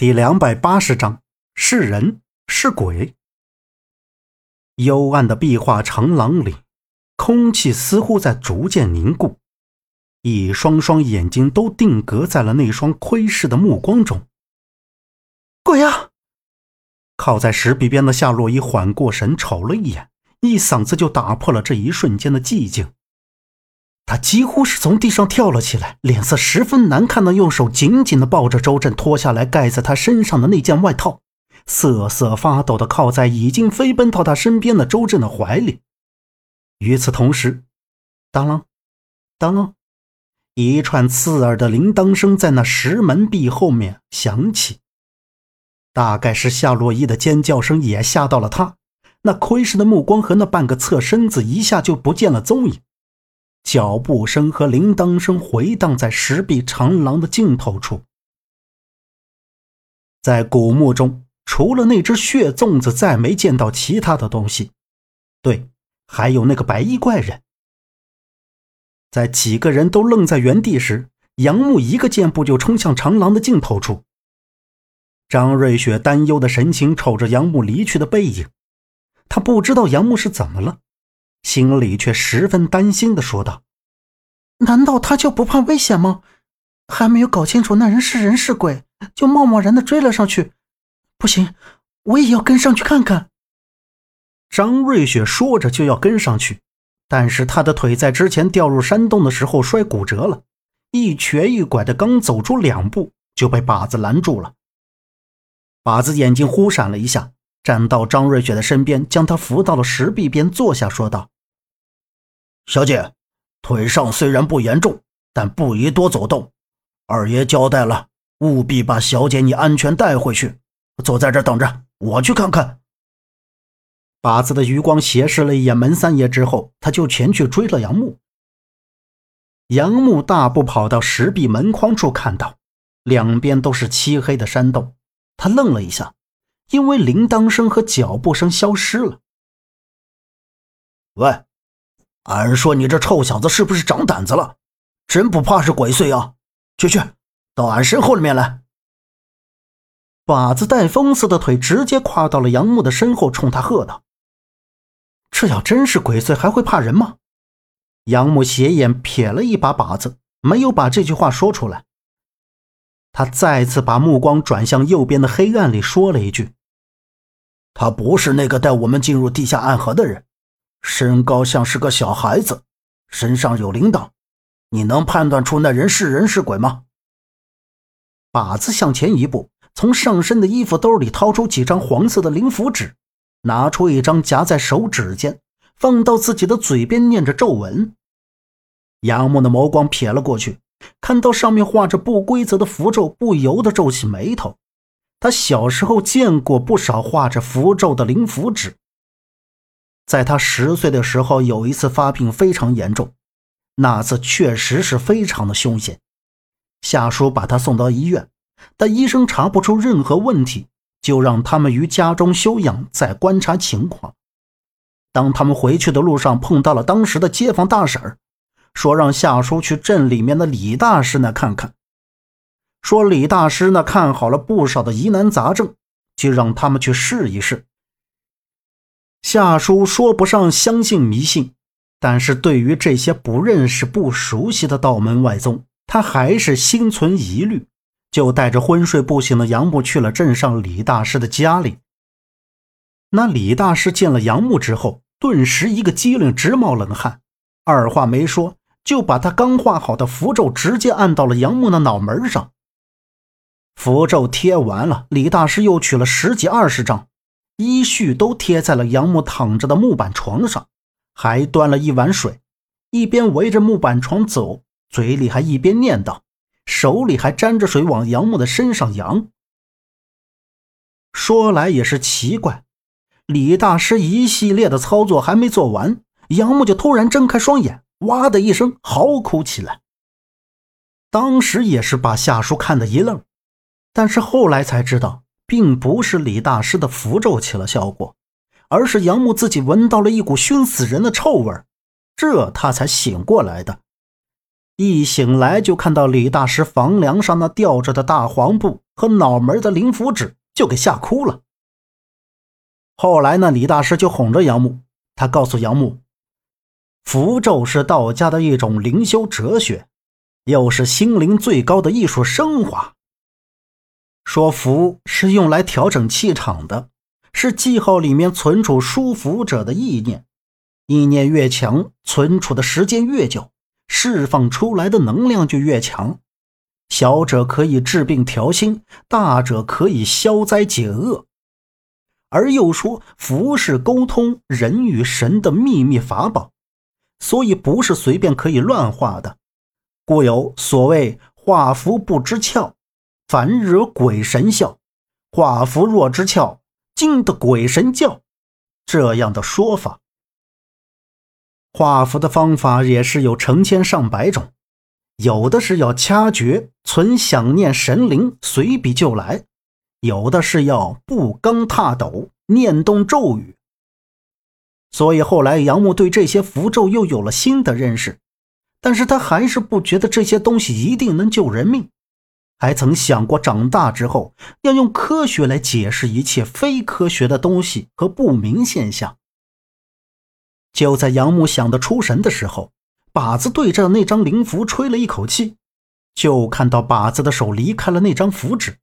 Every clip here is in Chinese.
第两百八十章是人是鬼。幽暗的壁画长廊里，空气似乎在逐渐凝固，一双双眼睛都定格在了那双窥视的目光中。鬼啊！靠在石壁边的夏洛伊缓过神，瞅了一眼，一嗓子就打破了这一瞬间的寂静。他几乎是从地上跳了起来，脸色十分难看的用手紧紧的抱着周震脱下来盖在他身上的那件外套，瑟瑟发抖的靠在已经飞奔到他身边的周震的怀里。与此同时，当啷，当啷，一串刺耳的铃铛声在那石门壁后面响起。大概是夏洛伊的尖叫声也吓到了他，那窥视的目光和那半个侧身子一下就不见了踪影。脚步声和铃铛声回荡在石壁长廊的尽头处，在古墓中，除了那只血粽子，再没见到其他的东西。对，还有那个白衣怪人。在几个人都愣在原地时，杨木一个箭步就冲向长廊的尽头处。张瑞雪担忧的神情瞅着杨木离去的背影，他不知道杨木是怎么了。心里却十分担心的说道：“难道他就不怕危险吗？还没有搞清楚那人是人是鬼，就贸贸然的追了上去。不行，我也要跟上去看看。”张瑞雪说着就要跟上去，但是他的腿在之前掉入山洞的时候摔骨折了，一瘸一拐的刚走出两步就被靶子拦住了。靶子眼睛忽闪了一下。站到张瑞雪的身边，将她扶到了石壁边坐下，说道：“小姐，腿上虽然不严重，但不宜多走动。二爷交代了，务必把小姐你安全带回去。坐在这等着，我去看看。”把子的余光斜视了一眼门三爷之后，他就前去追了杨木。杨木大步跑到石壁门框处，看到两边都是漆黑的山洞，他愣了一下。因为铃铛声和脚步声消失了。喂，俺说你这臭小子是不是长胆子了？真不怕是鬼祟啊？去去，到俺身后里面来！靶子带风似的腿直接跨到了杨木的身后，冲他喝道：“这要真是鬼祟，还会怕人吗？”杨木斜眼瞥了一把靶子，没有把这句话说出来。他再次把目光转向右边的黑暗里，说了一句。他不是那个带我们进入地下暗河的人，身高像是个小孩子，身上有铃铛，你能判断出那人是人是鬼吗？靶子向前一步，从上身的衣服兜里掏出几张黄色的灵符纸，拿出一张夹在手指间，放到自己的嘴边，念着咒文。杨木的眸光瞥了过去，看到上面画着不规则的符咒，不由得皱起眉头。他小时候见过不少画着符咒的灵符纸。在他十岁的时候，有一次发病非常严重，那次确实是非常的凶险。夏叔把他送到医院，但医生查不出任何问题，就让他们于家中休养，再观察情况。当他们回去的路上，碰到了当时的街坊大婶说让夏叔去镇里面的李大师那看看。说李大师呢看好了不少的疑难杂症，就让他们去试一试。夏叔说不上相信迷信，但是对于这些不认识、不熟悉的道门外宗，他还是心存疑虑，就带着昏睡不醒的杨木去了镇上李大师的家里。那李大师见了杨木之后，顿时一个机灵，直冒冷汗，二话没说，就把他刚画好的符咒直接按到了杨木的脑门上。符咒贴完了，李大师又取了十几二十张，依序都贴在了杨木躺着的木板床上，还端了一碗水，一边围着木板床走，嘴里还一边念叨，手里还沾着水往杨木的身上扬。说来也是奇怪，李大师一系列的操作还没做完，杨木就突然睁开双眼，哇的一声嚎哭起来。当时也是把夏叔看得一愣。但是后来才知道，并不是李大师的符咒起了效果，而是杨木自己闻到了一股熏死人的臭味这他才醒过来的。一醒来就看到李大师房梁上那吊着的大黄布和脑门的灵符纸，就给吓哭了。后来呢，李大师就哄着杨木，他告诉杨木，符咒是道家的一种灵修哲学，又是心灵最高的艺术升华。说符是用来调整气场的，是记号里面存储舒服者的意念，意念越强，存储的时间越久。释放出来的能量就越强，小者可以治病调心，大者可以消灾解厄。而又说符是沟通人与神的秘密法宝，所以不是随便可以乱画的。故有所谓“画符不知窍，反惹鬼神笑；画符若知窍，惊得鬼神叫”这样的说法。画符的方法也是有成千上百种，有的是要掐诀存想念神灵，随笔就来；有的是要步罡踏斗，念动咒语。所以后来杨木对这些符咒又有了新的认识，但是他还是不觉得这些东西一定能救人命，还曾想过长大之后要用科学来解释一切非科学的东西和不明现象。就在杨木想得出神的时候，靶子对着那张灵符吹了一口气，就看到靶子的手离开了那张符纸。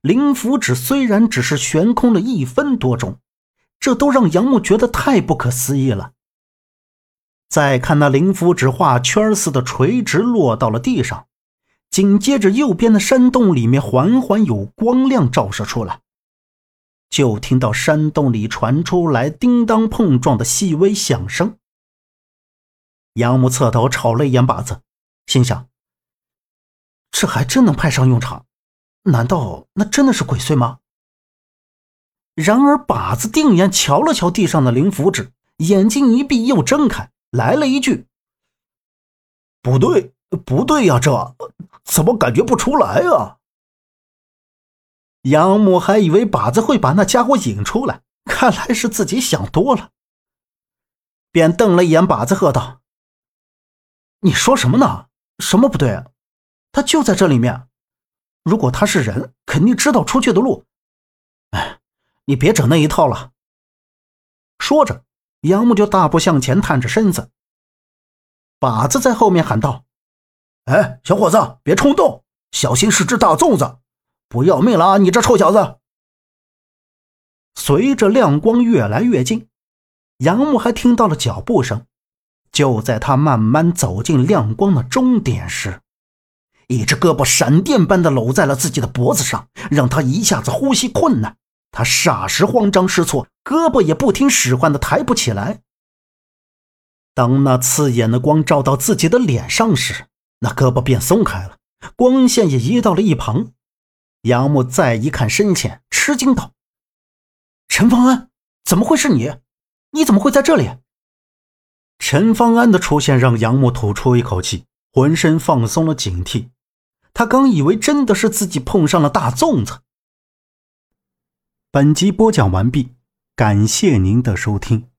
灵符纸虽然只是悬空了一分多钟，这都让杨木觉得太不可思议了。再看那灵符纸画圈似的垂直落到了地上，紧接着右边的山洞里面缓缓有光亮照射出来。就听到山洞里传出来叮当碰撞的细微响声。杨木侧头瞅了一眼靶子，心想：“这还真能派上用场？难道那真的是鬼祟吗？”然而，靶子定眼瞧了瞧地上的灵符纸，眼睛一闭又睁开，来了一句：“不对，不对呀，这怎么感觉不出来啊？”杨木还以为靶子会把那家伙引出来，看来是自己想多了，便瞪了一眼靶子，喝道：“你说什么呢？什么不对？他就在这里面。如果他是人，肯定知道出去的路。哎，你别整那一套了。”说着，杨木就大步向前，探着身子。靶子在后面喊道：“哎，小伙子，别冲动，小心是只大粽子。”不要命了啊！你这臭小子！随着亮光越来越近，杨木还听到了脚步声。就在他慢慢走进亮光的终点时，一只胳膊闪电般的搂在了自己的脖子上，让他一下子呼吸困难。他霎时慌张失措，胳膊也不听使唤的抬不起来。当那刺眼的光照到自己的脸上时，那胳膊便松开了，光线也移到了一旁。杨木再一看深浅，吃惊道：“陈方安，怎么会是你？你怎么会在这里？”陈方安的出现让杨木吐出一口气，浑身放松了警惕。他刚以为真的是自己碰上了大粽子。本集播讲完毕，感谢您的收听。